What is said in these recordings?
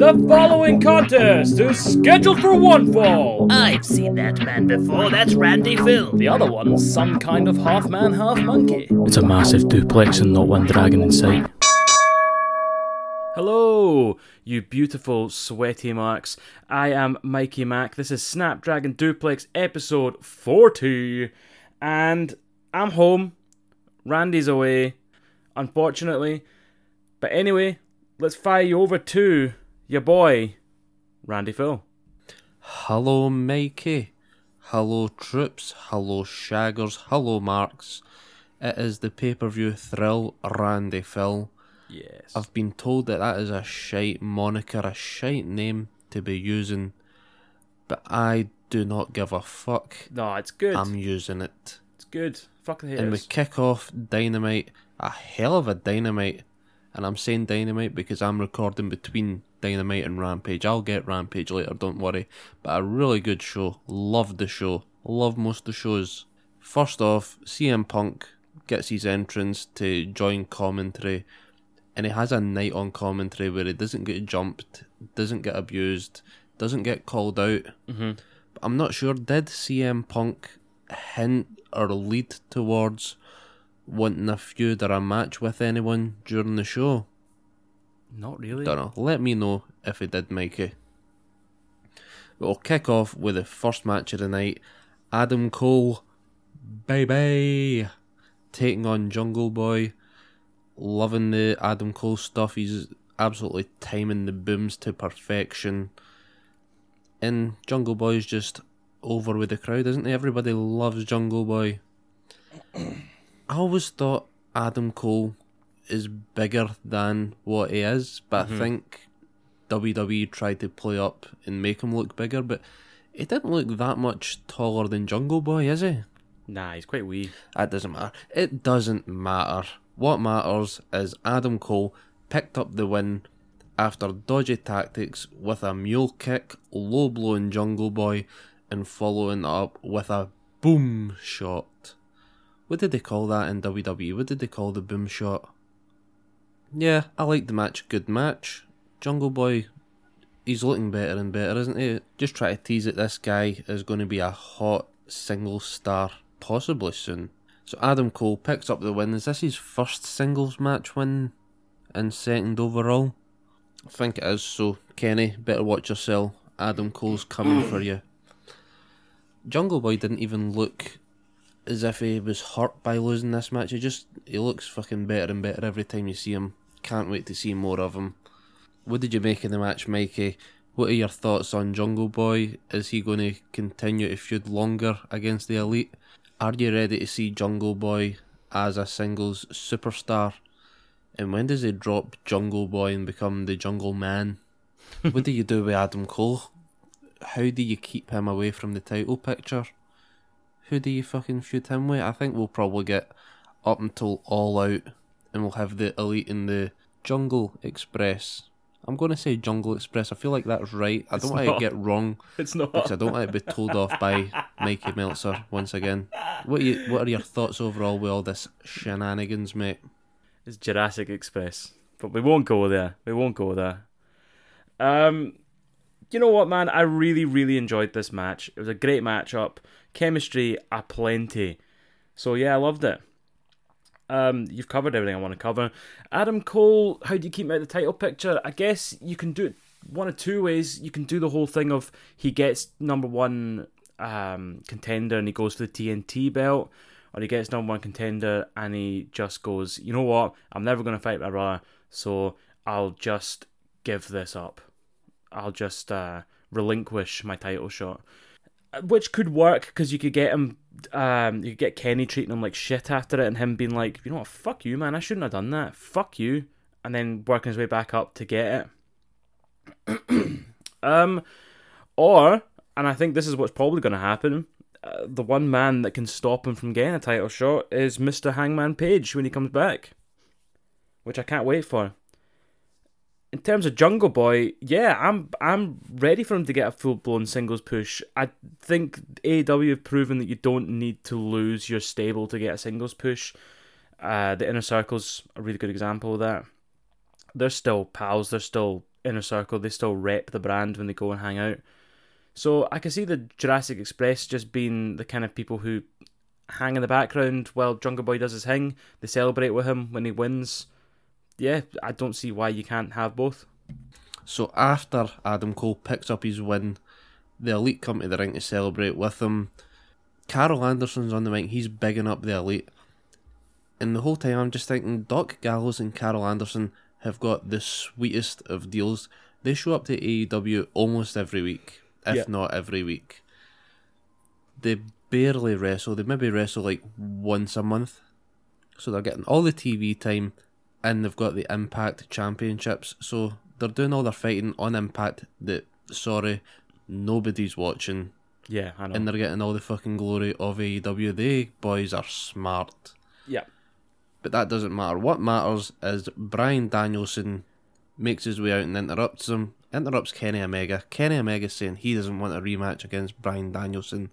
The following contest is scheduled for one fall. I've seen that man before. That's Randy Phil. The other one's some kind of half man, half monkey. It's a massive duplex and not one dragon in sight. Hello, you beautiful sweaty marks. I am Mikey Mac. This is Snapdragon Duplex episode 40. And I'm home. Randy's away, unfortunately. But anyway, let's fire you over to your boy, Randy Phil. Hello, Mikey. Hello, troops. Hello, shaggers. Hello, marks. It is the pay per view thrill, Randy Phil. Yes. I've been told that that is a shite moniker, a shite name to be using, but I do not give a fuck. no, it's good. I'm using it. it's good. Fuck the haters. And we kick off Dynamite, a hell of a Dynamite. And I'm saying Dynamite because I'm recording between Dynamite and Rampage. I'll get Rampage later, don't worry. But a really good show. Loved the show. Love most of the shows. First off, CM Punk gets his entrance to join commentary. And he has a night on commentary where he doesn't get jumped, doesn't get abused, doesn't get called out. Mhm. But I'm not sure, did CM Punk hint or lead towards wanting a feud or a match with anyone during the show? Not really. Don't know. Let me know if he did, Mikey. We'll kick off with the first match of the night. Adam Cole, baby, taking on Jungle Boy. Loving the Adam Cole stuff. He's absolutely timing the booms to perfection. And Jungle Boy's just over with the crowd, isn't he? Everybody loves Jungle Boy. I always thought Adam Cole is bigger than what he is, but I mm-hmm. think WWE tried to play up and make him look bigger, but he didn't look that much taller than Jungle Boy, is he? Nah, he's quite wee. That doesn't matter. It doesn't matter. What matters is Adam Cole picked up the win after dodgy tactics with a mule kick, low blowing Jungle Boy, and following up with a boom shot. What did they call that in WWE? What did they call the boom shot? Yeah, I like the match. Good match. Jungle Boy, he's looking better and better, isn't he? Just try to tease that this guy is going to be a hot single star, possibly soon. So Adam Cole picks up the win. Is this his first singles match win and second overall? I think it is. So Kenny, better watch yourself. Adam Cole's coming for you. Jungle Boy didn't even look as if he was hurt by losing this match. He just he looks fucking better and better every time you see him. Can't wait to see more of him. What did you make of the match, Mikey? What are your thoughts on Jungle Boy? Is he going to continue to feud longer against the Elite? Are you ready to see Jungle Boy as a singles superstar? And when does he drop Jungle Boy and become the Jungle Man? what do you do with Adam Cole? How do you keep him away from the title picture? Who do you fucking feud him with? I think we'll probably get up until All Out and we'll have the Elite in the Jungle Express. I'm going to say Jungle Express. I feel like that's right. I It's don't want to get wrong It's not. because I don't want to be told off by Mikey Meltzer once again. What are, you, what are your thoughts overall with all this shenanigans, mate? It's Jurassic Express. But we won't go there. We won't go there. Um you know what man, I really, really enjoyed this match. It was a great matchup. Chemistry aplenty. So yeah, I loved it. Um, you've covered everything I want to cover. Adam Cole, how do you keep him out of the title picture? I guess you can do it one of two ways. You can do the whole thing of he gets number one um, contender and he goes for the TNT belt, or he gets number one contender and he just goes, you know what, I'm never going to fight my brother, so I'll just give this up. I'll just uh, relinquish my title shot. Which could work because you could get him, um, you could get Kenny treating him like shit after it, and him being like, you know what, fuck you, man, I shouldn't have done that. Fuck you, and then working his way back up to get it. um, or, and I think this is what's probably going to happen. Uh, the one man that can stop him from getting a title shot is Mr. Hangman Page when he comes back, which I can't wait for in terms of Jungle Boy, yeah, I'm I'm ready for him to get a full blown singles push. I think AEW have proven that you don't need to lose your stable to get a singles push. Uh, the inner circle's a really good example of that. they're still pals. They're still inner circle. They still rep the brand when they go and hang out. So I can see the Jurassic Express just being the kind of people who hang in the background while Jungle Boy does his thing. They celebrate with him when he wins. Yeah, I don't see why you can't have both. So after Adam Cole picks up his win, the Elite come to the ring to celebrate with him. Karl Anderson's on the mic, he's bigging up the Elite. And the whole time I'm just thinking Doc Gallows and Karl Anderson have got the sweetest of deals. They show up to AEW almost every week, if Yeah. not every week. They barely wrestle, they maybe wrestle like once a month. So they're getting all the TV time and they've got the Impact Championships. So they're doing all their fighting on Impact that, sorry, nobody's watching. Yeah, I know. And they're getting all the fucking glory of AEW. They boys are smart. yeah, But that doesn't matter. What matters is Bryan Danielson makes his way out and interrupts him. Interrupts Kenny Omega. Kenny Omega's saying he doesn't want a rematch against Bryan Danielson.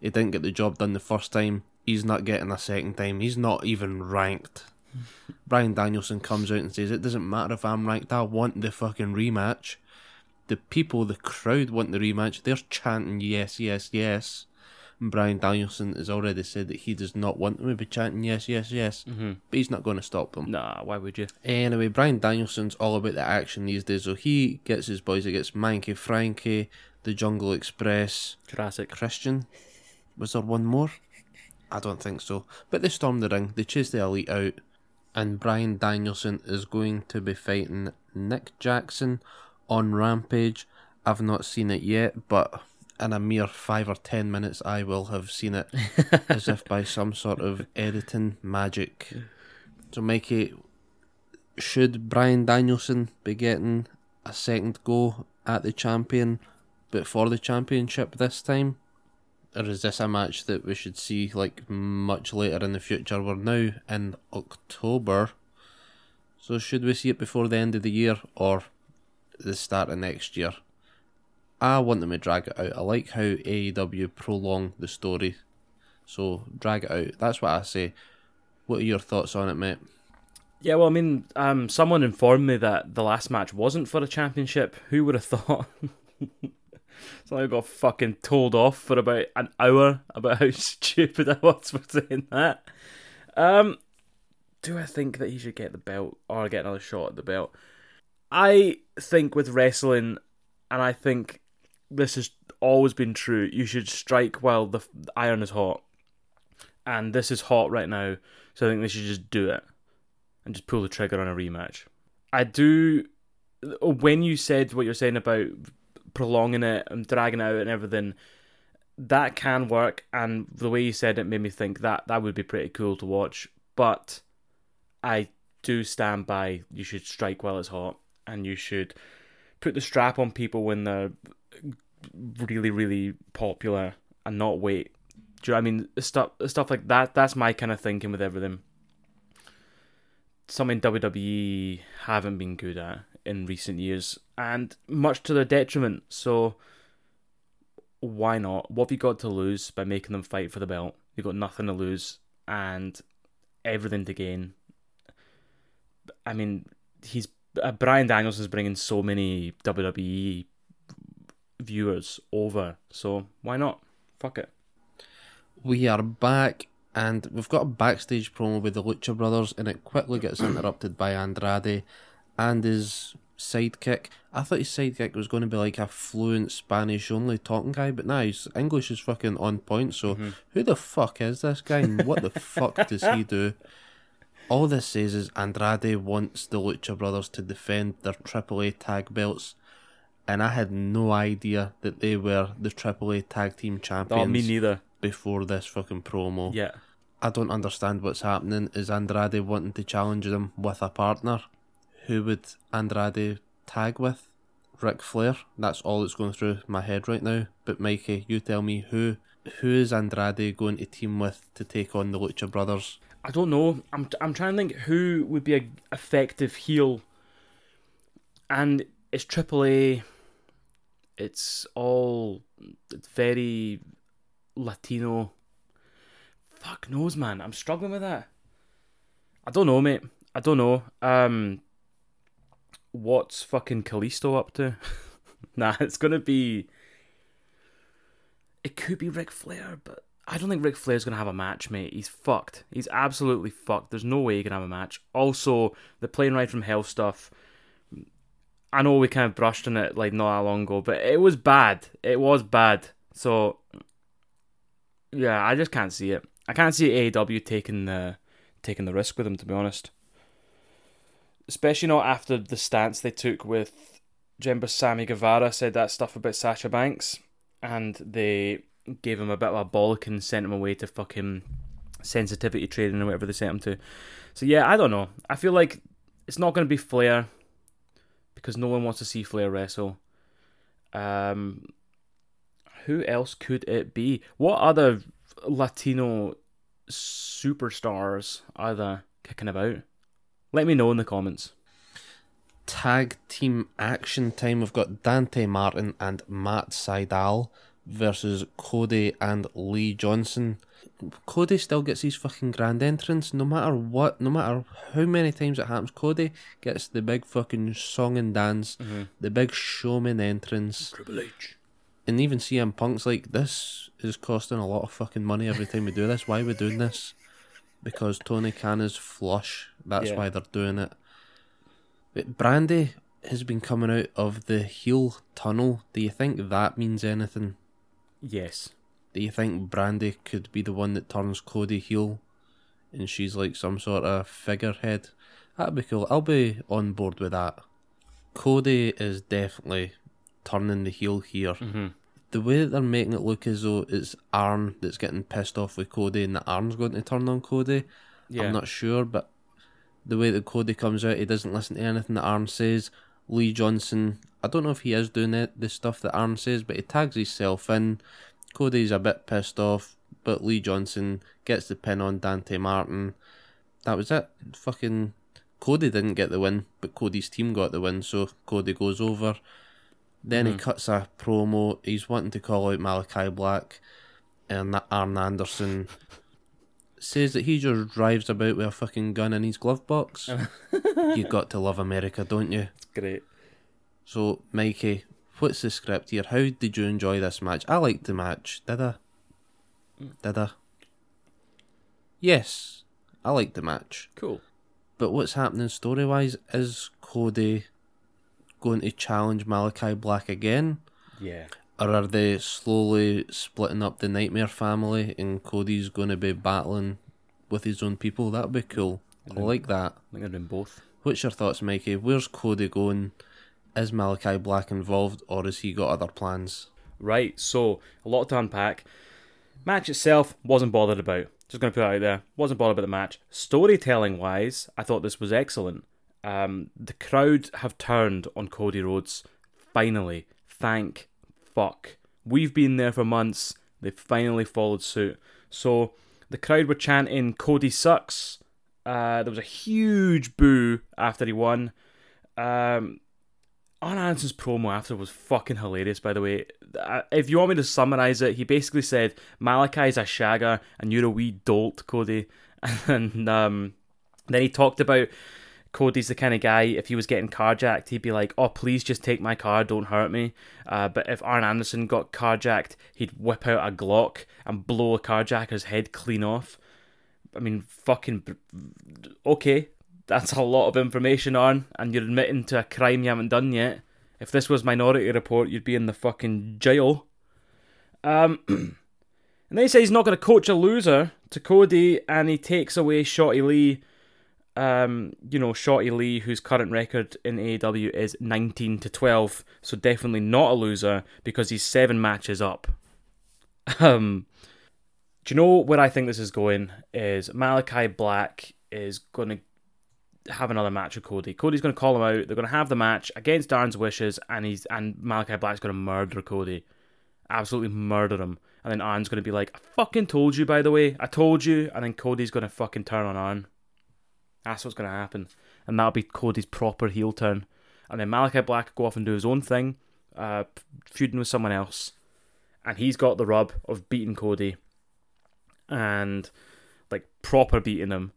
He didn't get the job done the first time. He's not getting a second time. He's not even ranked. Bryan Danielson comes out and says, It doesn't matter if I'm ranked, I want the fucking rematch. The people, the crowd want the rematch. They're chanting yes, yes, yes. And Bryan Danielson has already said that he does not want them to be chanting yes, yes, yes. mm-hmm. But he's not going to stop them. nah, why would you? Anyway, Bryan Danielson's all about the action these days. So he gets his boys. He gets Manky Frankie, the Jungle Express, Jurassic. Christian. Was there one more? I don't think so. But they storm the ring. They chase the elite out. And Bryan Danielson is going to be fighting Nick Jackson on Rampage. I've not seen it yet, but in a mere five or ten minutes, I will have seen it as if by some sort of editing magic. So, Mikey, should Bryan Danielson be getting a second go at the champion, but for the championship this time? Or is this a match that we should see like much later in the future? We're now in October, so should we see it before the end of the year or the start of next year? I want them to drag it out. I like how AEW prolong the story, so drag it out. That's what I say. What are your thoughts on it, mate? Yeah, well, I mean, um, someone informed me that the last match wasn't for a championship. Who would have thought? so I got fucking told off for about an hour about how stupid I was for saying that. Um, do I think that he should get the belt or get another shot at the belt? I think with wrestling, and I think this has always been true. You should strike while the, iron is hot, and this is hot right now. So I think they should just do it and just pull the trigger on a rematch. I do. When you said what you're saying about prolonging it and dragging it out and everything, that can work. And the way you said it made me think that that would be pretty cool to watch. But I do stand by you should strike while it's hot and you should put the strap on people when they're really, really popular and not wait. Do you know I mean? Stuff, stuff like that. That's my kind of thinking with everything something WWE haven't been good at in recent years, and much to their detriment. So, why not? What have you got to lose by making them fight for the belt? You've got nothing to lose and everything to gain. I mean, he's uh, Brian Daniels is bringing so many WWE viewers over, so why not? Fuck it. We are back, and we've got a backstage promo with the Lucha Brothers, and it quickly gets interrupted by Andrade and his sidekick. I thought his sidekick was going to be like a fluent Spanish only talking guy, but now his English is fucking on point. So, mm-hmm. who the fuck is this guy, and what the fuck does he do? All this says is Andrade wants the Lucha Brothers to defend their AAA tag belts. And I had no idea that they were the AAA tag team champions Oh, me neither. before this fucking promo. Yeah. I don't understand what's happening. Is Andrade wanting to challenge them with a partner? Who would Andrade tag with? Ric Flair. That's all that's going through my head right now. But Mikey, you tell me who who is Andrade going to team with to take on the Lucha Brothers? I don't know. I'm I'm trying to think who would be a effective heel. And it's AAA. It's all very Latino. Fuck knows, man. I'm struggling with that. I don't know, mate. I don't know. Um, what's fucking Kalisto up to? nah, it's gonna be. It could be Ric Flair, but I don't think Ric Flair's gonna have a match, mate. He's fucked. He's absolutely fucked. There's no way he can have a match. Also, the plane ride from hell stuff. I know we kind of brushed on it like not that long ago, but it was bad. It was bad. So yeah, I just can't see it. I can't see AEW taking the taking the risk with him, to be honest. Especially not after the stance they took with Jemba Sammy Guevara said that stuff about Sasha Banks, and they gave him a bit of a bollock and sent him away to fucking sensitivity training or whatever they sent him to. So yeah, I don't know. I feel like it's not going to be Flair because no one wants to see Flair wrestle. Um, who else could it be? What other Latino superstars are there kicking about? Let me know in the comments. Tag team action time. We've got Dante Martin and Matt Sydal versus Cody and Lee Johnson. Cody still gets his fucking grand entrance no matter what, no matter how many times it happens. Cody gets the big fucking song and dance, mm-hmm. the big showman entrance. Triple H. And even CM Punk's like, this is costing a lot of fucking money every time we do this. Why are we doing this? Because Tony Khan is flush. That's Yeah. why they're doing it. But Brandy has been coming out of the heel tunnel. Do you think that means anything? Yes. Do you think Brandy could be the one that turns Cody heel and she's like some sort of figurehead? That'd be cool. I'll be on board with that. Cody is definitely turning the heel here. Mm-hmm. The way that they're making it look as though it's Arn that's getting pissed off with Cody and that Arn's going to turn on Cody, Yeah. I'm not sure, but the way that Cody comes out, he doesn't listen to anything that Arn says. Lee Johnson, I don't know if he is doing it, the stuff that Arn says, but he tags himself in. Cody's a bit pissed off, but Lee Johnson gets the pin on Dante Martin. That was it. Fucking Cody didn't get the win, but Cody's team got the win, so Cody goes over. Then he hmm. cuts a promo. He's wanting to call out Malakai Black, and Arn Anderson says that he just drives about with a fucking gun in his glove box. you got to love America, don't you? It's great. So, Mikey, what's the script here? How did you enjoy this match? I liked the match. Did I? Hmm. Did I? Yes, I liked the match. Cool. But what's happening story wise is Cody going to challenge Malakai Black again? Yeah. Or are they slowly splitting up the Nightmare family and Cody's going to be battling with his own people? That'd be cool. I like that. I think they're doing both. What's your thoughts, Mikey? Where's Cody going? Is Malakai Black involved or has he got other plans? Right, so a lot to unpack. Match itself wasn't bothered about. Just going to put it out there. Wasn't bothered about the match. Storytelling wise, I thought this was excellent. Um, the crowd have turned on Cody Rhodes. Finally, thank fuck. We've been there for months. They finally followed suit. So the crowd were chanting "Cody sucks." Uh, there was a huge boo after he won. Um, Arn Anderson's promo after was fucking hilarious, by the way. Uh, If you want me to summarize it, he basically said, Malakai's a shagger and you're a wee dolt, Cody. And um, then he talked about Cody's the kind of guy, if he was getting carjacked, he'd be like, oh, please just take my car, don't hurt me. Uh, but if Arn Anderson got carjacked, he'd whip out a Glock and blow a carjacker's head clean off. I mean, fucking. Okay, that's a lot of information on, and you're admitting to a crime you haven't done yet. If this was Minority Report, you'd be in the fucking jail. Um, and then he says he's not going to coach a loser to Cody, and he takes away Shotty Lee. Um, you know, Shotty Lee, whose current record in AEW is 19 to 12, so definitely not a loser because he's seven matches up. Um, do you know where I think this is going? Is Malakai Black is going to have another match with Cody. Cody's going to call him out. They're going to have the match against Darren's wishes, and he's and Malakai Black's going to murder Cody, absolutely murder him. And then Arn's going to be like, "I fucking told you, by the way, I told you." And then Cody's going to fucking turn on Arn. That's what's going to happen, and that'll be Cody's proper heel turn. And then Malakai Black will go off and do his own thing, uh, feuding with someone else, and he's got the rub of beating Cody, and like proper beating him,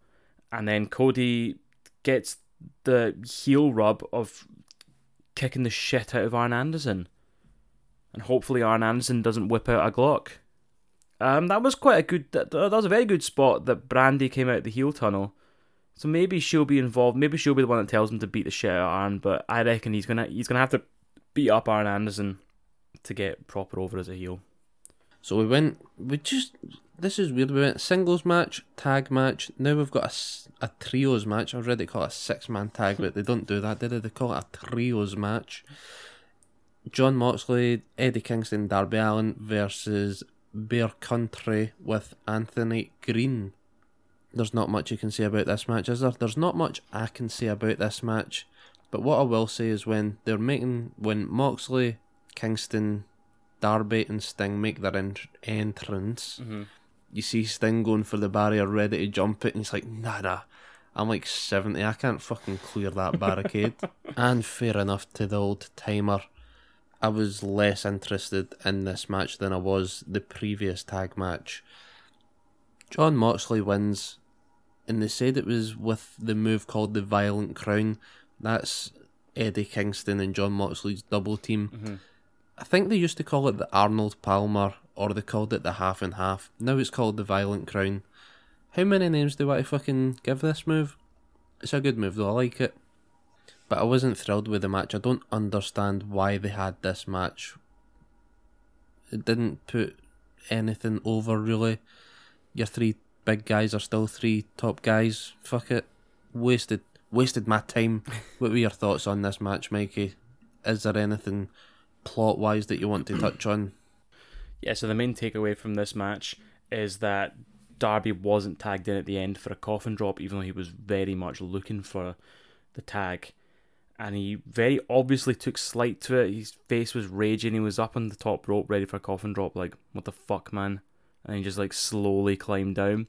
and then Cody gets the heel rub of kicking the shit out of Arn Anderson. And hopefully Arn Anderson doesn't whip out a Glock. Um, that was quite a good. That, that was a very good spot that Brandy came out the heel tunnel. So maybe she'll be involved. Maybe she'll be the one that tells him to beat the shit out of Arn. But I reckon he's gonna he's gonna have to beat up Arn Anderson to get proper over as a heel. So we went. We just. This is weird. We went singles match, tag match. Now we've got a, a trios match. I've read they call it a six man tag, but they don't do that, did they? They call it a trios match. Jon Moxley, Eddie Kingston, Darby Allin versus Bear Country with Anthony Green. There's not much you can say about this match, is there? There's not much I can say about this match. But what I will say is when they're making when Moxley, Kingston, Darby and Sting make their en- entrance, mm-hmm. you see Sting going for the barrier, ready to jump it, and he's like, nah, nah. I'm like 70, I can't fucking clear that barricade. and fair enough to the old timer. I was less interested in this match than I was the previous tag match. Jon Moxley wins, and they said it was with the move called the Violent Crown. That's Eddie Kingston and Jon Moxley's double team. Mm-hmm. I think they used to call it the Arnold Palmer, or they called it the Half and Half. Now it's called the Violent Crown. How many names do I fucking give this move? It's a good move though, I like it. But I wasn't thrilled with the match. I don't understand why they had this match. It didn't put anything over really. Your three big guys are still three top guys. Fuck it. Wasted wasted my time. what were your thoughts on this match, Mikey? Is there anything plot wise that you want to touch on? Yeah, so the main takeaway from this match is that Darby wasn't tagged in at the end for a coffin drop, even though he was very much looking for the tag. And he very obviously took slight to it. His face was raging. He was up on the top rope ready for a coffin drop, like, what the fuck, man? And he just, like, slowly climbed down.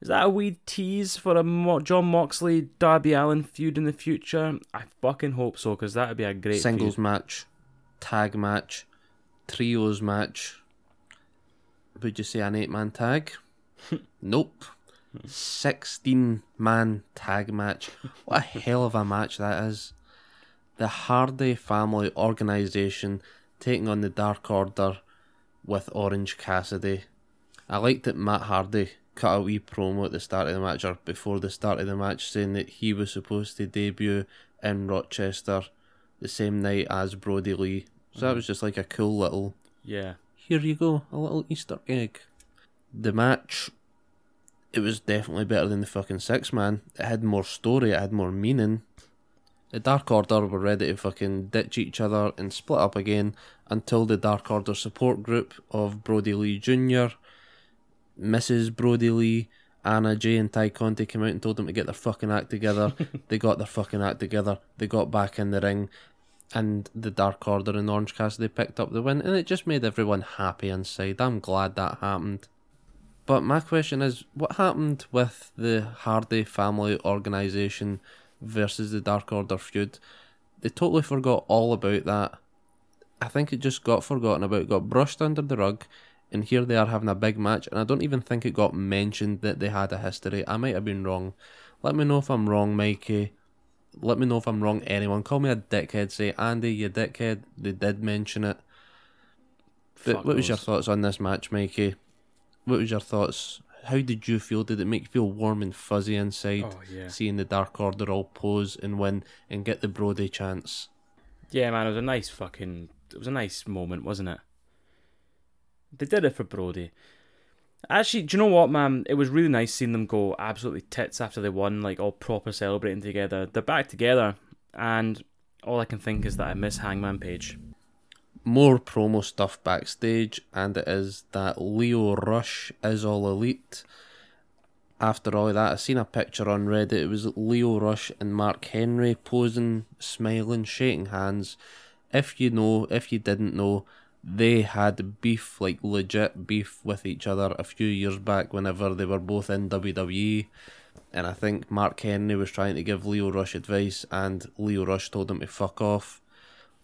Is that a wee tease for a Mo- Jon Moxley Darby Allin feud in the future? I fucking hope so, because that would be a great Singles feud. match, tag match, trios match. Would you say an eight man tag? nope. 16 man tag match. What a hell of a match that is. The Hardy family organisation taking on the Dark Order with Orange Cassidy. I liked that Matt Hardy cut a wee promo at the start of the match or before the start of the match saying that he was supposed to debut in Rochester the same night as Brodie Lee. So that mm-hmm. was just like a cool little Yeah. here you go, a little Easter egg. The match, it was definitely better than the fucking six man. It had more story, it had more meaning. The Dark Order were ready to fucking ditch each other and split up again until the Dark Order support group of Brodie Lee Jr., Mrs. Brodie Lee, Anna Jay, and Ty Conti came out and told them to get their fucking act together. they got their fucking act together. They got back in the ring and the Dark Order and Orange Cassidy picked up the win, and it just made everyone happy inside. I'm glad that happened. But my question is, what happened with the Hardy family organisation versus the Dark Order feud? They totally forgot all about that. I think it just got forgotten about, got brushed under the rug, and here they are having a big match, and I don't even think it got mentioned that they had a history. I might have been wrong. Let me know if I'm wrong, Mikey let me know if I'm wrong. Anyone call me a dickhead. Say Andy, you dickhead. They did mention it. But Fuck what was your thoughts on this match, Mikey? What was your thoughts? How did you feel? Did it make you feel warm and fuzzy inside? Oh, yeah. Seeing the Dark Order all pose and win and get the Brodie chance. Yeah, man, it was a nice fucking. It was a nice moment, wasn't it? They did it for Brodie. Actually, do you know what, man? It was really nice seeing them go absolutely tits after they won, like all proper celebrating together. They're back together, and all I can think is that I miss Hangman Page. More promo stuff backstage, and it is that Lio Rush is all elite. After all that, I seen a picture on Reddit. It was Lio Rush and Mark Henry posing, smiling, shaking hands. If you know, if you didn't know, they had beef, like legit beef with each other a few years back whenever they were both in WWE. And I think Mark Henry was trying to give Lio Rush advice, and Lio Rush told him to fuck off.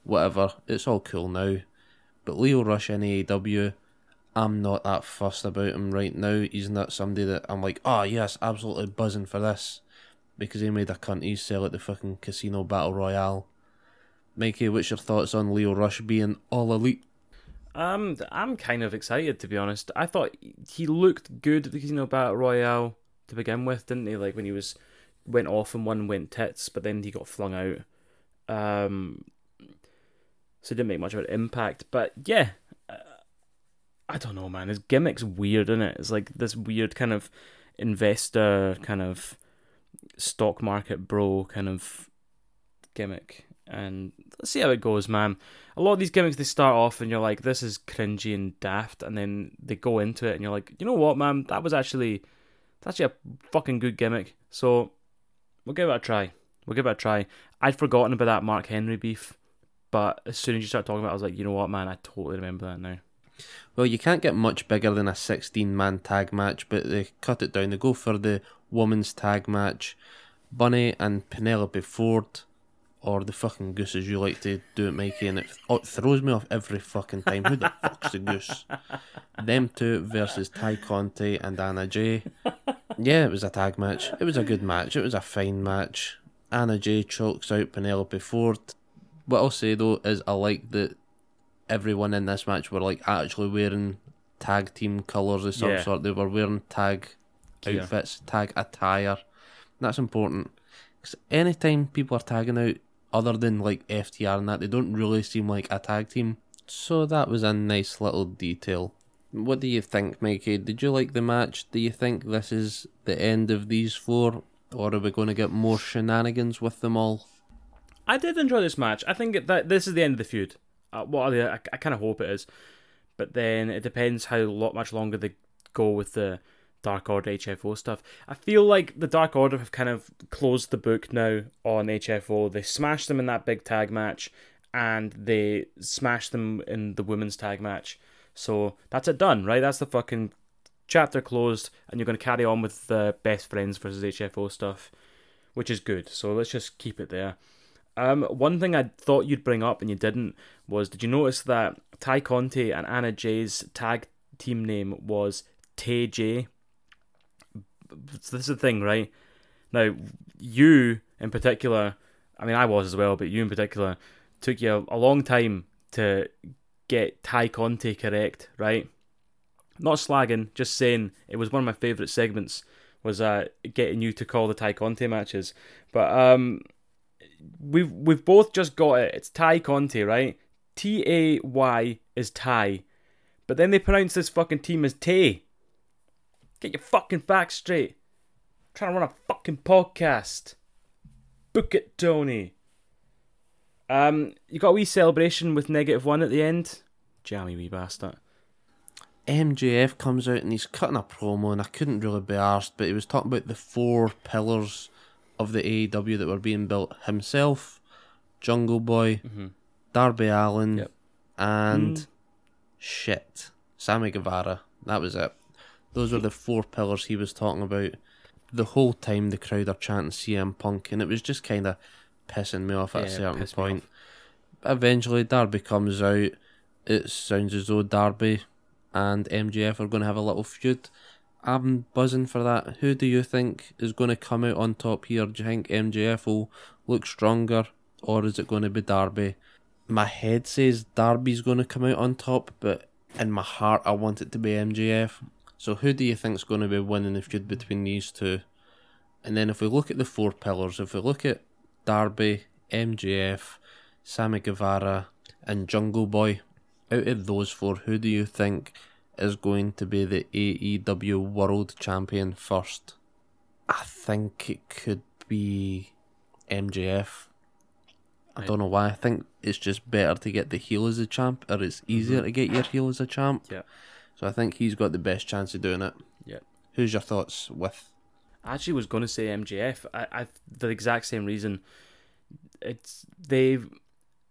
Whatever, it's all cool now. But Lio Rush in AEW, I'm not that fussed about him right now. He's not somebody that I'm like, oh yes, absolutely buzzing for this. Because he made a cunt sell at the fucking casino battle royale. Mikey, what's your thoughts on Lio Rush being all elite? Um, I'm kind of excited to be honest. I thought he looked good at the Casino Battle Royale to begin with, didn't he? Like when he was went off and one went tits, but then he got flung out. Um, so it didn't make much of an impact. But yeah, uh, I don't know, man. His gimmick's weird, isn't it? It's like this weird kind of investor, kind of stock market bro kind of gimmick. And let's see how it goes, man. A lot of these gimmicks they start off and you're like, this is cringy and daft, and then they go into it and you're like, you know what, man, that was actually that's actually a fucking good gimmick. So we'll give it a try. We'll give it a try. I'd forgotten about that Mark Henry beef, but as soon as you start talking about it, I was like, you know what, man, I totally remember that now. Well, you can't get much bigger than a 16 man tag match, but they cut it down. They go for the women's tag match. Bunny and Penelope Ford, or the fucking goose as you like to do it, Mikey, and it, oh, it throws me off every fucking time. Who the fuck's the goose? Them two versus Ty Conti and Anna Jay. Yeah, it was a tag match. It was a good match. It was a fine match. Anna Jay chokes out Penelope Ford. What I'll say though is I like that everyone in this match were like actually wearing tag team colours of some Yeah. sort. They were wearing tag outfits, tag attire. That's important. Because anytime people are tagging out, other than like FTR and that, they don't really seem like a tag team. So that was a nice little detail. What do you think, Mikey? Did you like the match? Do you think this is the end of these four? Or are we going to get more shenanigans with them all? I did enjoy this match. I think that this is the end of the feud. Uh, what are the, I, I kind of hope it is, but then it depends how lot much longer they go with the Dark Order HFO stuff. I feel like the Dark Order have kind of closed the book now on HFO. They smashed them in that big tag match, and they smashed them in the women's tag match. So that's it done, right? That's the fucking chapter closed, and you're going to carry on with the best friends versus HFO stuff, which is good. So let's just keep it there. Um, one thing I thought you'd bring up and you didn't was did you notice that Ty Conti and Anna Jay's tag team name was Tay J? So this is the thing, right? Now, you in particular, I mean, I was as well, but you in particular, took you a, a long time to get Ty Conti correct, right? Not slagging, just saying it was one of my favourite segments was uh, getting you to call the Ty Conti matches. But um, we've we've both just got it. It's Ty Conti, right? T A Y is Ty, but then they pronounce this fucking team as Tay. Get your fucking facts straight. trying to run a fucking podcast. Book it, Tony. Um, you got a wee celebration with negative one at the end. Jammy wee bastard. MJF comes out and he's cutting a promo, and I couldn't really be arsed, but he was talking about the four pillars of the AEW that were being built himself, Jungle Boy, Darby Allin, Yep. and Mm. shit, Sammy Guevara. That was it. Those were the four pillars he was talking about. The whole time the crowd are chanting CM Punk, and it was just kind of pissing me off at a certain point. Eventually, Darby comes out. It sounds as though Darby and MJF are going to have a little feud. I'm buzzing for that. Who do you think is going to come out on top here? Do you think MJF will look stronger, or is it going to be Darby? My head says Darby's going to come out on top, but in my heart, I want it to be MJF. So, who do you think's going to be winning the feud between these two? And then, if we look at the four pillars, if we look at Darby, MJF, Sammy Guevara, and Jungle Boy, out of those four, who do you think is going to be the AEW World Champion first? I think it could be MJF. I don't know why. I think it's just better to get the heel as a champ, or it's easier mm-hmm. to get your heel as a champ. Yeah. So I think he's got the best chance of doing it. Yeah. Who's your thoughts with? I actually was going to say MJF. I, I the exact same reason. It's they've,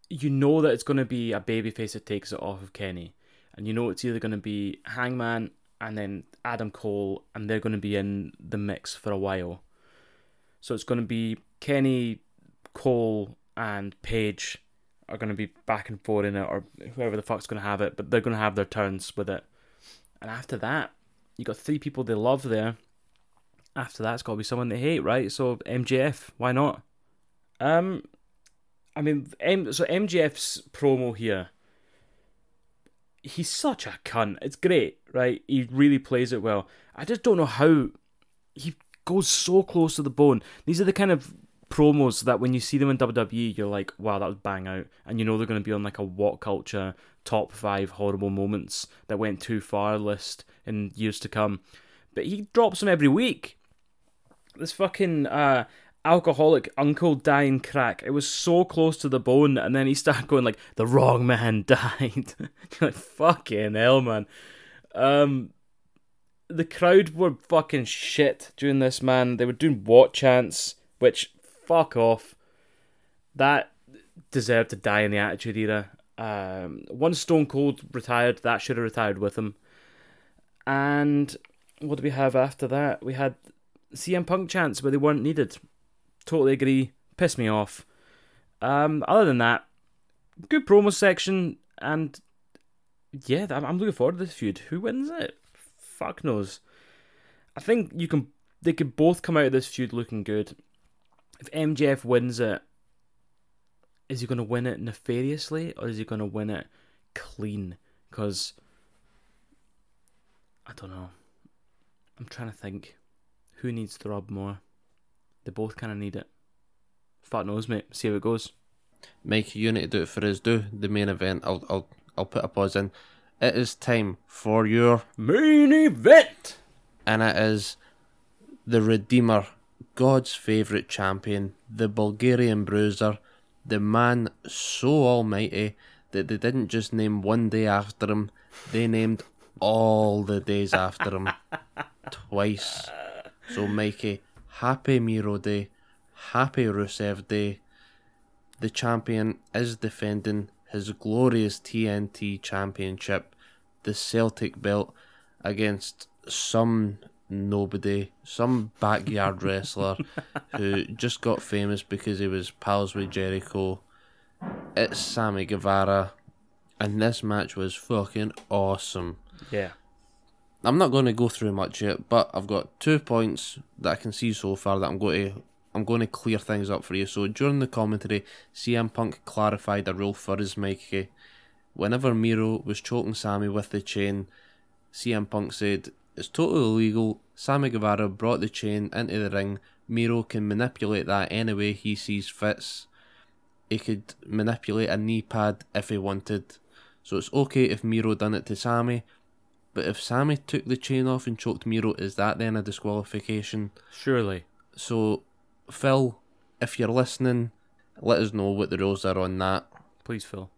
you know that it's going to be a babyface that takes it off of Kenny, and you know it's either going to be Hangman and then Adam Cole, and they're going to be in the mix for a while. So it's going to be Kenny, Cole, and Page are going to be back and forth in it, or whoever the fuck's going to have it, but they're going to have their turns with it. And after that, you got three people they love there after that, it's got to be someone they hate, right? So MJF, why not? Um, I mean, M- so MJF's promo here. He's such a cunt. It's great, right? He really plays it well. I just don't know how he goes so close to the bone. These are the kind of promos that when you see them in WWE, you're like, wow, that was bang out. And you know they're going to be on like a What Culture top five horrible moments that went too far list in years to come. But he drops them every week. This fucking uh, alcoholic uncle dying crack. It was so close to the bone, and then he started going like, "The wrong man died." Like, "Fucking hell, man." Um, the crowd were fucking shit during this, man. They were doing what chants, which fuck off. That deserved to die in the Attitude Era. Um, once Stone Cold retired, that should have retired with him. And what do we have after that? We had CM Punk chants where they weren't needed. Totally agree. Pissed me off. Um, other than that, good promo section, and yeah, I'm looking forward to this feud. Who wins it? Fuck knows. I think you can. They could both come out of this feud looking good. If MJF wins it, is he going to win it nefariously or is he going to win it clean? Because I don't know. I'm trying to think. Who needs the rub more? They both kind of need it. Fuck knows, mate. See how it goes. Mike, you need to do it for us. Do the main event. I'll I'll I'll put a pause in. It is time for your Main event. and it is the Redeemer, God's favourite champion, the Bulgarian Bruiser, the man so almighty that they didn't just name one day after him, they named all the days after him twice. So, Mikey, happy Miro Day, happy Rusev Day. The champion is defending his glorious TNT championship, the Celtic belt, against some nobody, some backyard wrestler who just got famous because he was pals with Jericho. It's Sammy Guevara, and this match was fucking awesome. Yeah. I'm not going to go through much yet, but I've got two points that I can see so far that I'm going to I'm going to clear things up for you. So during the commentary, CM Punk clarified a rule for his Mikey. Whenever Miro was choking Sammy with the chain, CM Punk said, It's totally illegal. Sammy Guevara brought the chain into the ring. Miro can manipulate that any way he sees fits. He could manipulate a knee pad if he wanted. So it's okay if Miro done it to Sammy. But if Sammy took the chain off and choked Miro, is that then a disqualification? Surely. So, Phil, if you're listening, let us know what the rules are on that. Please, Phil.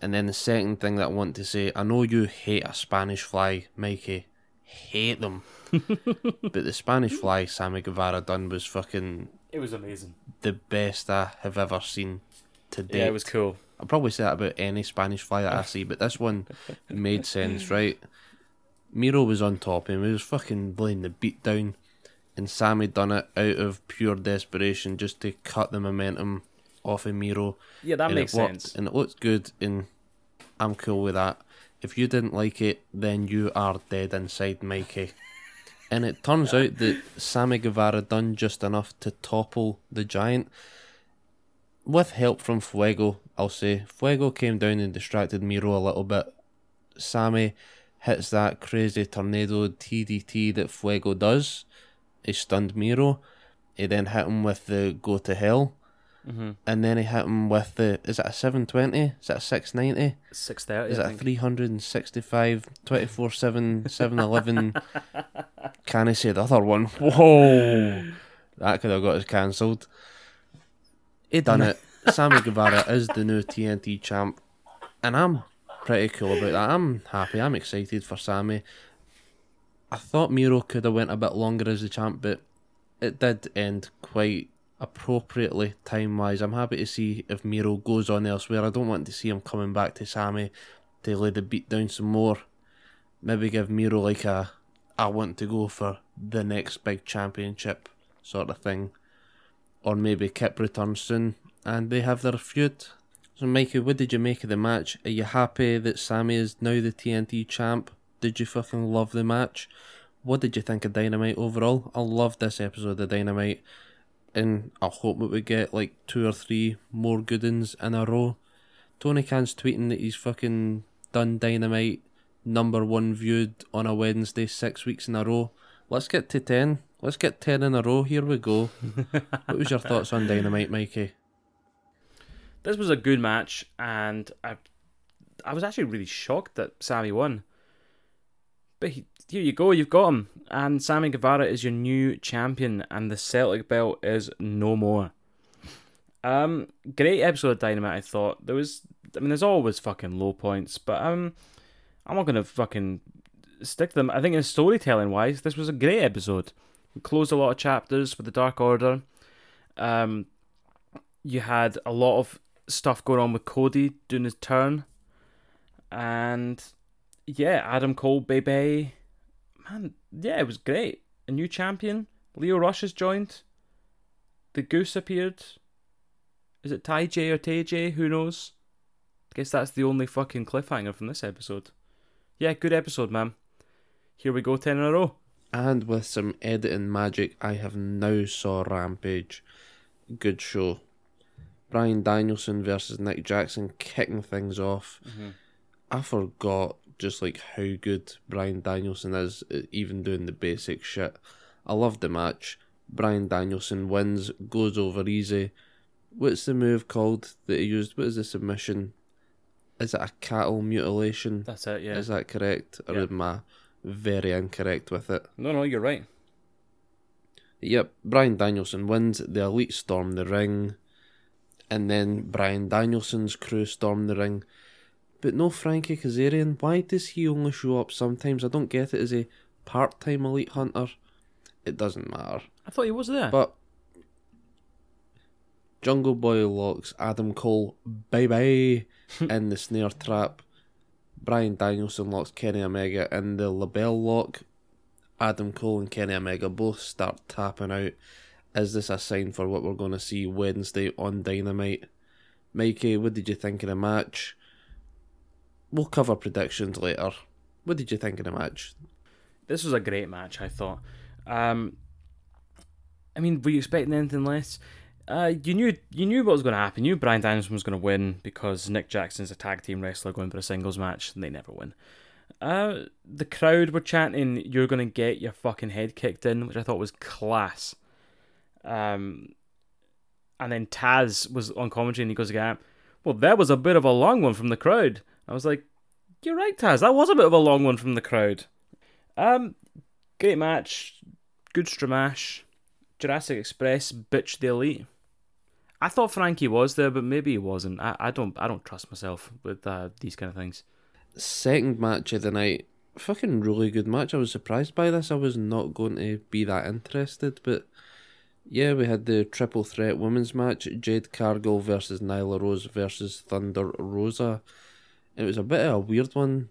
And then the second thing that I want to say, I know you hate a Spanish fly, Mikey. Hate them. but the Spanish fly Sammy Guevara done was fucking It was amazing. the best I have ever seen to date. Yeah, it was cool. I'll probably say that about any Spanish fly that I see, but this one made sense, right? Miro was on top and he was fucking laying the beat down, and Sammy done it out of pure desperation just to cut the momentum off of Miro. Yeah, that makes it worked, sense. And it looked good, and I'm cool with that. If you didn't like it, then you are dead inside, Mikey. And it turns out that Sammy Guevara done just enough to topple the giant. With help from Fuego, I'll say. Fuego came down and distracted Miro a little bit. Sammy hits that crazy tornado DDT that Fuego does. He stunned Miro. He then hit him with the go to hell. Mm-hmm. And then he hit him with the. Is that a 720? Is that a 690? Six thirty. Is that a 365, 24 7, 711? Can I say the other one? Whoa! That could have got us cancelled. He done it. Sammy Guevara is the new TNT champ. And I'm pretty cool about that. I'm happy. I'm excited for Sammy. I thought Miro could have went a bit longer as the champ, but it did end quite appropriately time wise. I'm happy to see if Miro goes on elsewhere. I don't want to see him coming back to Sammy to lay the beat down some more. Maybe give Miro like a I want to go for the next big championship sort of thing. Or maybe Kip returns soon and they have their feud. So Mikey, what did you make of the match? Are you happy that Sammy is now the TNT champ? Did you fucking love the match? What did you think of Dynamite overall? I loved this episode of Dynamite. And I hope that we get like two or three more good ones in a row. Tony Khan's tweeting that he's fucking done Dynamite number one viewed on a Wednesday six weeks in a row. Let's get to ten. Let's get ten in a row. Here we go. what was your thoughts on Dynamite, Mikey? This was a good match, and I, I was actually really shocked that Sammy won. But he, here you go, you've got him, and Sammy Guevara is your new champion, and the Celtic belt is no more. Um, great episode of Dynamite. I thought there was, I mean, there's always fucking low points, but um, I'm not gonna fucking stick to them. I think in storytelling wise, this was a great episode. We closed a lot of chapters with the Dark Order. Um, you had a lot of stuff going on with Cody doing his turn, and yeah, Adam Cole, baby, man, yeah, it was great. A new champion, Lio Rush has joined. The Goose appeared. Is it Ty J or Tay J? Who knows? I Guess that's the only fucking cliffhanger from this episode. Yeah, good episode, man. Here we go, ten in a row. And with some editing magic, I have now saw Rampage. Good show. Bryan Danielson versus Nick Jackson kicking things off. Mm-hmm. I forgot just like how good Bryan Danielson is, uh, even doing the basic shit. I loved the match. Bryan Danielson wins, goes over easy. What's the move called that he used? What is the submission? Is it a cattle mutilation? That's it. Yeah. Is that correct? Or Yeah. am I very incorrect with it? No, no, you're right. Yep, Bryan Danielson wins. The Elite storm the ring. And then Bryan Danielson's crew storm the ring. But no Frankie Kazarian. Why does he only show up sometimes? I don't get it. Is he part time Elite Hunter? It doesn't matter. I thought he was there. But Jungle Boy locks Adam Cole bye bye in the snare trap. Bryan Danielson locks Kenny Omega in the LeBell lock. Adam Cole and Kenny Omega both start tapping out. Is this a sign for what we're going to see Wednesday on Dynamite? Mikey, what did you think of the match? We'll cover predictions later. What did you think of the match? this was a great match. I thought. Um, I mean, were you expecting anything less? Uh, you knew you knew what was going to happen. You knew Bryan Danielson was going to win because Nick Jackson's a tag team wrestler going for a singles match, and they never win. Uh, the crowd were chanting, "You're going to get your fucking head kicked in," which I thought was class. Um, and then Taz was on commentary, and he goes again, "Well, that was a bit of a long one from the crowd." I was like, "You're right, Taz. That was a bit of a long one from the crowd." Um, great match, good stramash. Jurassic Express bitch the elite. I thought Frankie was there, but maybe he wasn't. I, I don't I don't trust myself with uh, these kind of things. second match of the night. Fucking really good match. I was surprised by this. I was not going to be that interested, but yeah, we had the triple threat women's match: Jade Cargill versus Nyla Rose versus Thunder Rosa. It was a bit of a weird one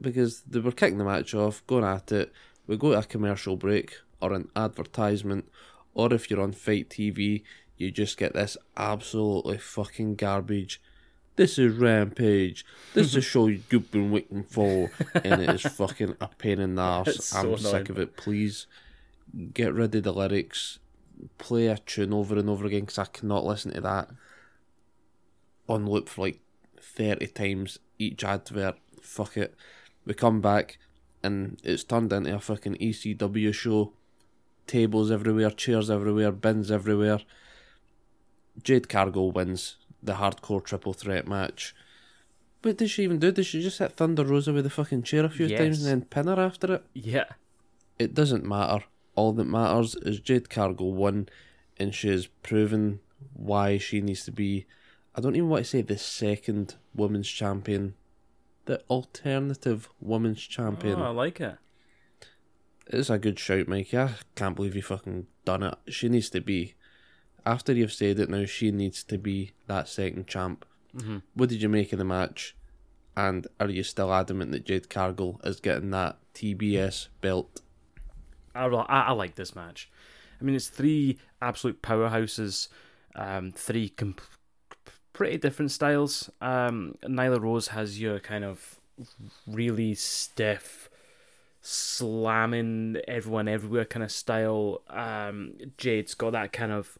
because they were kicking the match off, going at it. We go to a commercial break or an advertisement, or if you're on FITE TV, you just get this absolutely fucking garbage. This is Rampage. This is a show you've been waiting for, and it is fucking a pain in the arse. So I'm sick of it. Please get rid of the lyrics. Play a tune over and over again because I cannot listen to that on loop for like 30 times each advert. Fuck it. We come back and it's turned into a fucking ECW show. Tables everywhere, chairs everywhere, bins everywhere. Jade Cargill wins the hardcore triple threat match. What did she even do? Did she just hit Thunder Rosa with the fucking chair a few Yes. times and then pin her after it? Yeah, It doesn't matter. All that matters is Jade Cargill won, and she has proven why she needs to be. I don't even want to say the second women's champion, the alternative women's champion. oh, I like it. It's a good shout, Mikey. I can't believe you fucking done it. She needs to be. After you've said it now, she needs to be that second champ. Mm-hmm. What did you make of the match? And are you still adamant that Jade Cargill is getting that TBS belt? I, I, I like this match. I mean, it's three absolute powerhouses, um, three com- pretty different styles. Um, Nyla Rose has your kind of really stiff, slamming everyone everywhere kind of style. Um, Jade's got that kind of.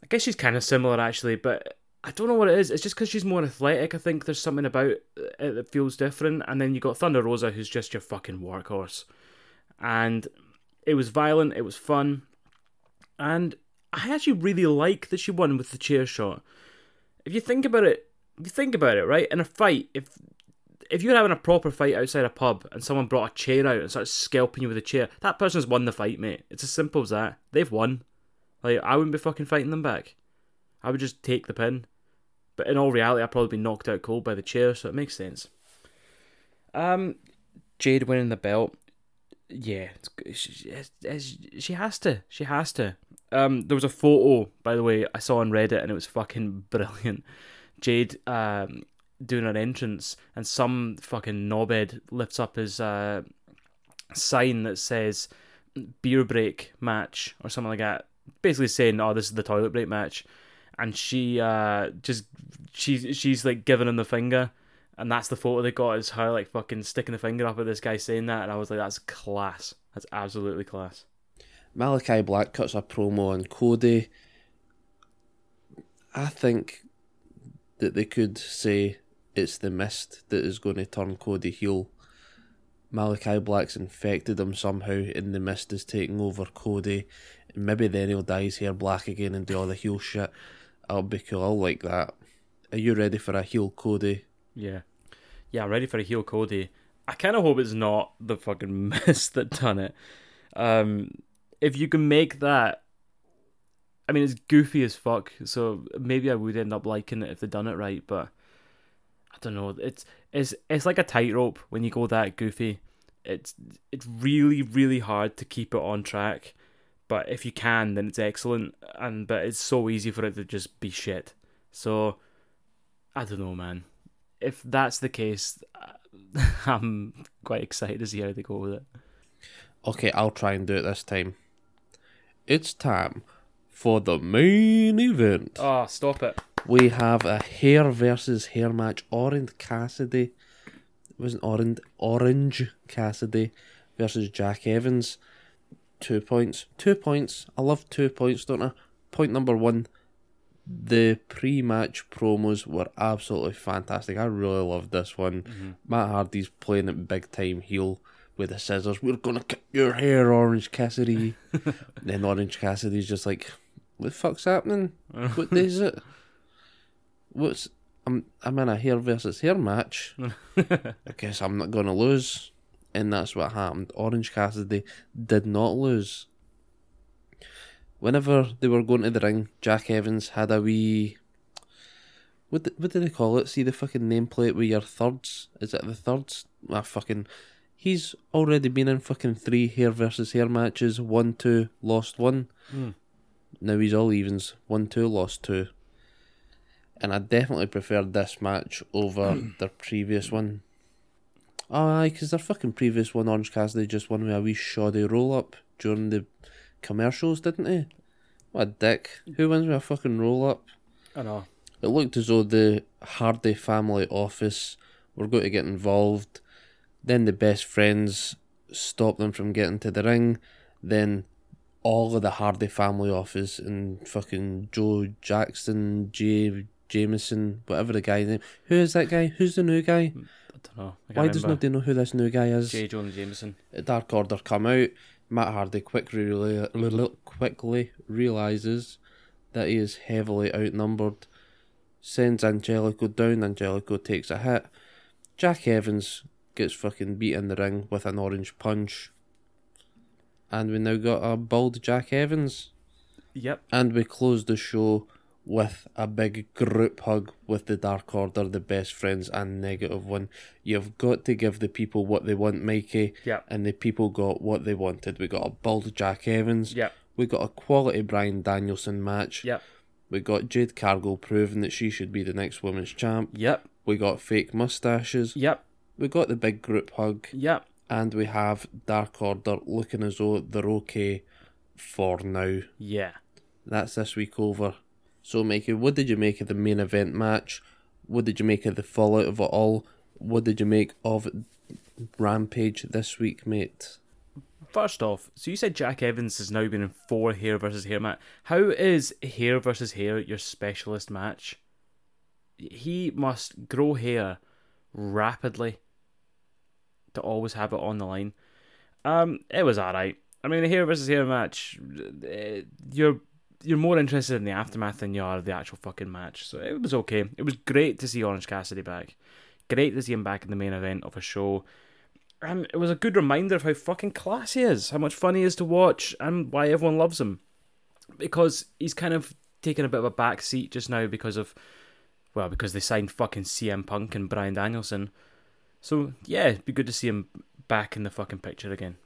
I guess she's kind of similar actually, but I don't know what it is. It's just because she's more athletic. I think there's something about it that feels different. And then you got Thunder Rosa, who's just your fucking workhorse. And it was violent. It was fun. And I actually really like that she won with the chair shot. If you think about it, you think about it, right? In a fight, if if you're having a proper fight outside a pub and someone brought a chair out and started scalping you with a chair, that person's won the fight, mate. It's as simple as that. They've won. Like I wouldn't be fucking fighting them back. I would just take the pin. But in all reality, I'd probably be knocked out cold by the chair, so it makes sense. Um, Jade winning the belt. Yeah, it's, she, it's, she has to. She has to. Um, there was a photo, by the way, I saw on Reddit, and it was fucking brilliant. Jade um, doing an entrance, and some fucking knobhead lifts up his uh, sign that says beer break match or something like that. Basically saying, oh, this is the toilet break match. And she uh, just, she's, she's like giving him the finger. And that's the photo they got is her like fucking sticking the finger up at this guy saying that. And I was like, that's class. That's absolutely class. Malakai Black cuts a promo on Cody. I think that they could say it's the mist that is going to turn Cody heel. Malakai Black's infected him somehow, and the mist is taking over Cody. And maybe then he'll dye his hair black again and do all the heel shit. I'll be cool. I'll like that. Are you ready for a heel Cody? Yeah. Yeah, I'm ready for a heel Cody. I kind of hope it's not the fucking mist that done it. Um, if you can make that, I mean, it's goofy as fuck. So maybe I would end up liking it if they done it right. But I don't know. It's it's it's like a tightrope when you go that goofy. It's it's really really hard to keep it on track. But if you can, then it's excellent. And but it's so easy for it to just be shit. So I don't know, man. If that's the case, I'm quite excited to see how they go with it. Okay, I'll try and do it this time. It's time for the main event. Oh, stop it. We have a hair versus hair match. Orange Cassidy. It wasn't Orange. Orange Cassidy versus Jack Evans. Two points. Two points. I love two points, don't I? Point number one. The pre-match promos were absolutely fantastic. I really loved this one. Mm-hmm. Matt Hardy's playing it big time heel with the scissors. We're gonna cut your hair, Orange Cassidy. then Orange Cassidy's just like, "What the fuck's happening? What day is it? What's I'm I'm in a hair versus hair match. I guess I'm not gonna lose." And that's what happened. Orange Cassidy did not lose. Whenever they were going to the ring, Jack Evans had a wee. What what do they call it? See the fucking nameplate with your thirds. Is it the thirds? Ah, fucking. He's already been in fucking three hair versus hair matches. One, two, lost one. Hmm. Now he's all evens. One, two, lost two. And I definitely preferred this match over their previous one. Oh, aye, because their fucking previous one, Orange Cassidy, just won with a wee shoddy roll up during the commercials, didn't he? What a dick. Who wins with a fucking roll up? I know. It looked as though the Hardy family office were going to get involved. Then the best friends stop them from getting to the ring. Then all of the Hardy family office and fucking Joe Jackson, Jay Jameson, whatever the guy's name. Who is that guy? Who's the new guy? Mm, I don't know. I Why does nobody know who this new guy is? J. Jonah Jameson? Dark Order come out. Matt Hardy quickly quickly realizes that he is heavily outnumbered. Sends Angelico down. Angelico takes a hit. Jack Evans gets fucking beat in the ring with an orange punch. And we now got a bald Jack Evans. Yep. And we close the show with a big group hug with the Dark Order, the best friends, and negative one. You've got to give the people what they want, Mikey. Yep. And the people got what they wanted. We got a bald Jack Evans. Yep. We got a quality Bryan Danielson match. Yep. We got Jade Cargill proving that she should be the next women's champ. Yep. We got fake mustaches. Yep. We got the big group hug. Yep. And we have Dark Order looking as though they're okay for now. Yeah. That's this week over. So, Mikey, what did you make of the main event match? What did you make of the fallout of it all? What did you make of Rampage this week, mate? First off, so you said Jack Evans has now been in four hair versus hair match. How is hair versus hair your specialist match? He must grow hair rapidly to always have it on the line. Um, it was alright. I mean, a hair versus hair match, eh, you're you're more interested in the aftermath than you are the actual fucking match. So it was okay. It was great to see Orange Cassidy back. Great to see him back in the main event of a show. And it was a good reminder of how fucking class he is, how much fun he is to watch, and why everyone loves him. Because he's kind of taken a bit of a back seat just now because of, well, because they signed fucking CM Punk and Bryan Danielson. So yeah, it'd be good to see him back in the fucking picture again.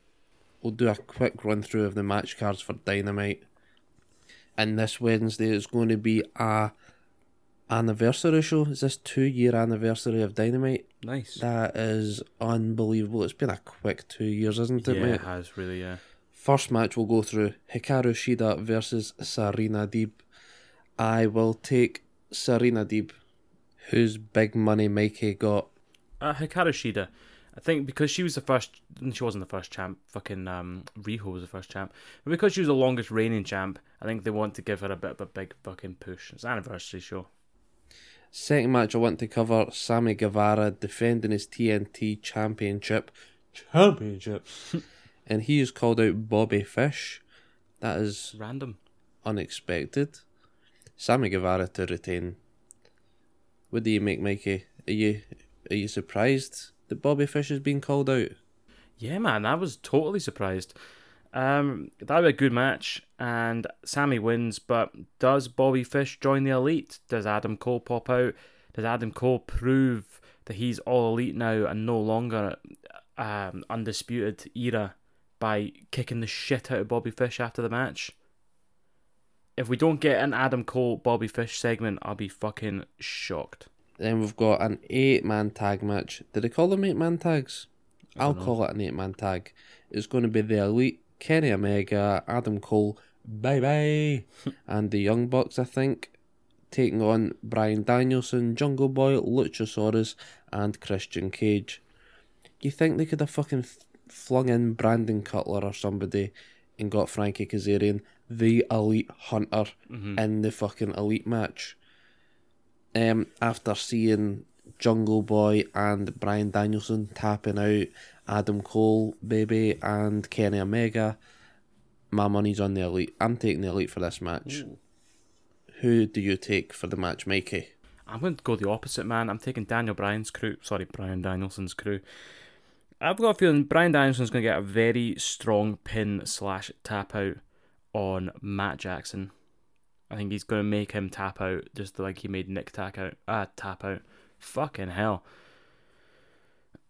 We'll do a quick run through of the match cards for Dynamite. And this Wednesday is going to be a anniversary show. Is this two year anniversary of Dynamite? Nice. That is unbelievable. It's been a quick two years, isn't it, yeah, mate? it has really, yeah. First match we'll go through Hikaru Shida versus Serena Deeb. I will take Serena Deeb, whose big money Mikey got. Uh, Hikaru Shida. I think because she was the first, she wasn't the first champ. Fucking um, Riho was the first champ, but because she was the longest reigning champ, I think they want to give her a bit of a big fucking push. It's an anniversary show. Second match I want to cover Sammy Guevara defending his TNT championship. Championship. and he is called out Bobby Fish. That is Random. unexpected. Sammy Guevara to retain. What do you make, Mikey? Are you are you surprised that Bobby Fish has been called out? Yeah, man, I was totally surprised. Um, that was a good match, and Sammy wins. But does Bobby Fish join the elite? Does Adam Cole pop out? Does Adam Cole prove that he's all elite now and no longer um, undisputed era by kicking the shit out of Bobby Fish after the match? If we don't get an Adam Cole Bobby Fish segment, I'll be fucking shocked. Then we've got an eight man tag match. Did they call them eight man tags? I'll call it an eight man tag. It's going to be the Elite, Kenny Omega, Adam Cole, bye bye, and the Young Bucks, I think, taking on Bryan Danielson, Jungle Boy, Luchasaurus, and Christian Cage. You think they could have fucking f- flung in Brandon Cutler or somebody and got Frankie Kazarian, the Elite Hunter, mm-hmm. in the fucking Elite match? Um, after seeing Jungle Boy and Bryan Danielson tapping out Adam Cole, baby, and Kenny Omega, my money's on the Elite. I'm taking the Elite for this match. Who do you take for the match, Mikey? I'm going to go the opposite, man. I'm taking Daniel Bryan's crew. Sorry, Bryan Danielson's crew. I've got a feeling Bryan Danielson's going to get a very strong pin slash tap out on Matt Jackson. I think he's going to make him tap out just like he made Nick tap out. Ah, tap out. Fucking hell.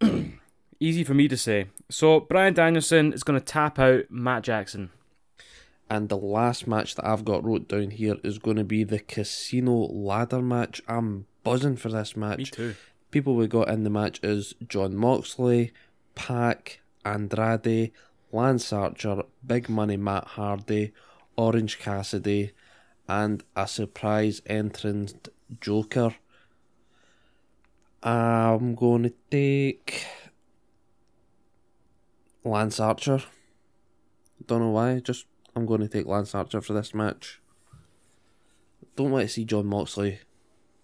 Easy for me to say. So Bryan Danielson is going to tap out Matt Jackson. And the last match that I've got wrote down here is going to be the Casino Ladder match. I'm buzzing for this match. Me too. People we got in the match is Jon Moxley, Pac, Andrade, Lance Archer, Big Money Matt Hardy, Orange Cassidy, and a surprise entrant Joker. I'm going to take Lance Archer. Don't know why, just I'm going to take Lance Archer for this match. Don't want to see Jon Moxley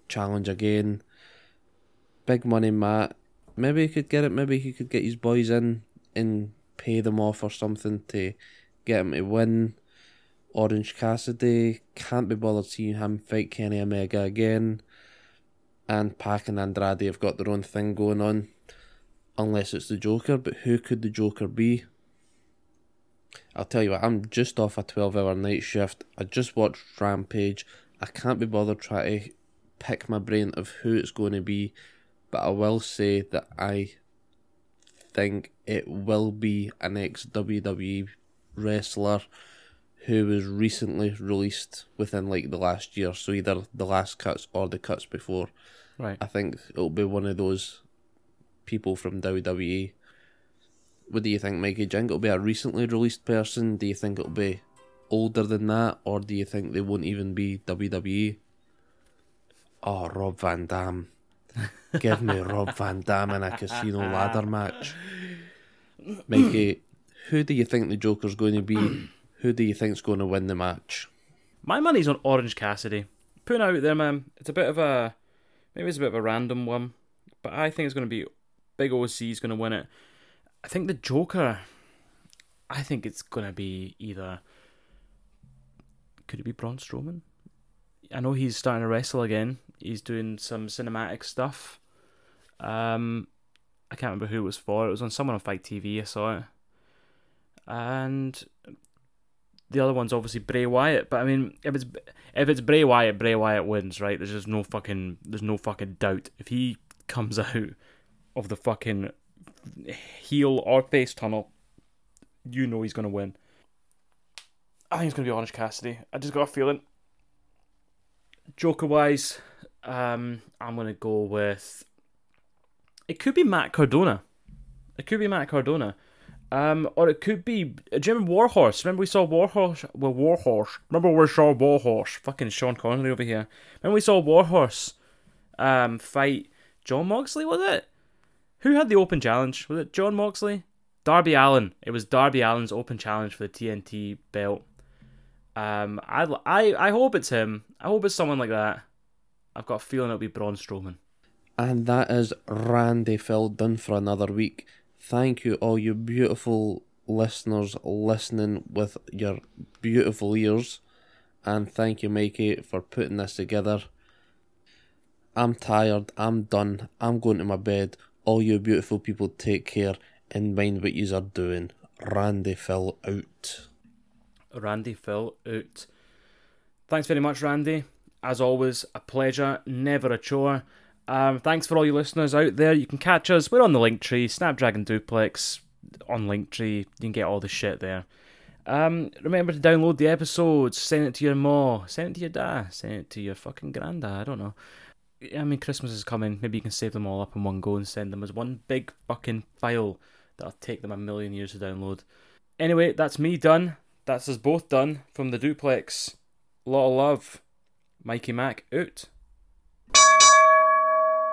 challenge again. Big money Matt. Maybe he could get it, maybe he could get his boys in and pay them off or something to get him to win. Orange Cassidy, can't be bothered seeing him fight Kenny Omega again. And Pac and Andrade have got their own thing going on. Unless it's the Joker, but who could the Joker be? I'll tell you what, I'm just off a 12 hour night shift. I just watched Rampage. I can't be bothered trying to pick my brain of who it's going to be, but I will say that I think it will be an ex WWE wrestler who was recently released within like the last year, so either the last cuts or the cuts before. Right. I think it'll be one of those people from WWE. What do you think, Mikey? Do you think it'll be a recently released person? Do you think it'll be older than that? Or do you think they won't even be WWE? Oh, Rob Van Dam. Give me Rob Van Dam in a casino ladder match. Mikey, Who do you think the Joker's going to be? Who do you think's going to win the match? My money's on Orange Cassidy. Putting out there, man. It's a bit of a maybe it's a bit of a random one, but I think it's going to be Big OC OC's going to win it. I think the Joker. I think it's going to be either. Could it be Braun Strowman? I know he's starting to wrestle again. He's doing some cinematic stuff. Um, I can't remember who it was for. It was on someone on FITE TV. I saw it, and the other one's obviously Bray Wyatt. But I mean, if it's if it's Bray Wyatt, Bray Wyatt wins, right? There's just no fucking there's no fucking doubt. If he comes out of the fucking heel or face tunnel, you know he's gonna win. I think it's gonna be Orange Cassidy. I just got a feeling. Joker wise, um, I'm gonna go with. It could be Matt Cardona. It could be Matt Cardona. Um, or it could be Jim Warhorse. Remember we saw Warhorse? Well, Warhorse. Remember we saw Warhorse? Fucking Sean Connery over here. Remember we saw Warhorse um, fight Jon Moxley, was it? Who had the open challenge? Was it Jon Moxley? Darby Allin. It was Darby Allin's open challenge for the TNT belt. Um, I, I, I hope it's him. I hope it's someone like that. I've got a feeling it'll be Braun Strowman. And that is Randy Phil done for another week. Thank you, all you beautiful listeners listening with your beautiful ears. And thank you, Mikey, for putting this together. I'm tired. I'm done. I'm going to my bed. All you beautiful people take care and mind what yous are doing. Randy Phil out. Randy Phil out. Thanks very much, Randy. As always, a pleasure, never a chore. Um, thanks for all you listeners out there. You can catch us. We're on the Linktree, Snapdragon Duplex on Linktree. You can get all the shit there. Um, remember to download the episodes, send it to your ma, send it to your dad, send it to your fucking granddad. I don't know. I mean, Christmas is coming. Maybe you can save them all up in one go and send them as one big fucking file that'll take them a million years to download. Anyway, that's me done. That's us both done from the duplex. lot of love. Mikey Mac out.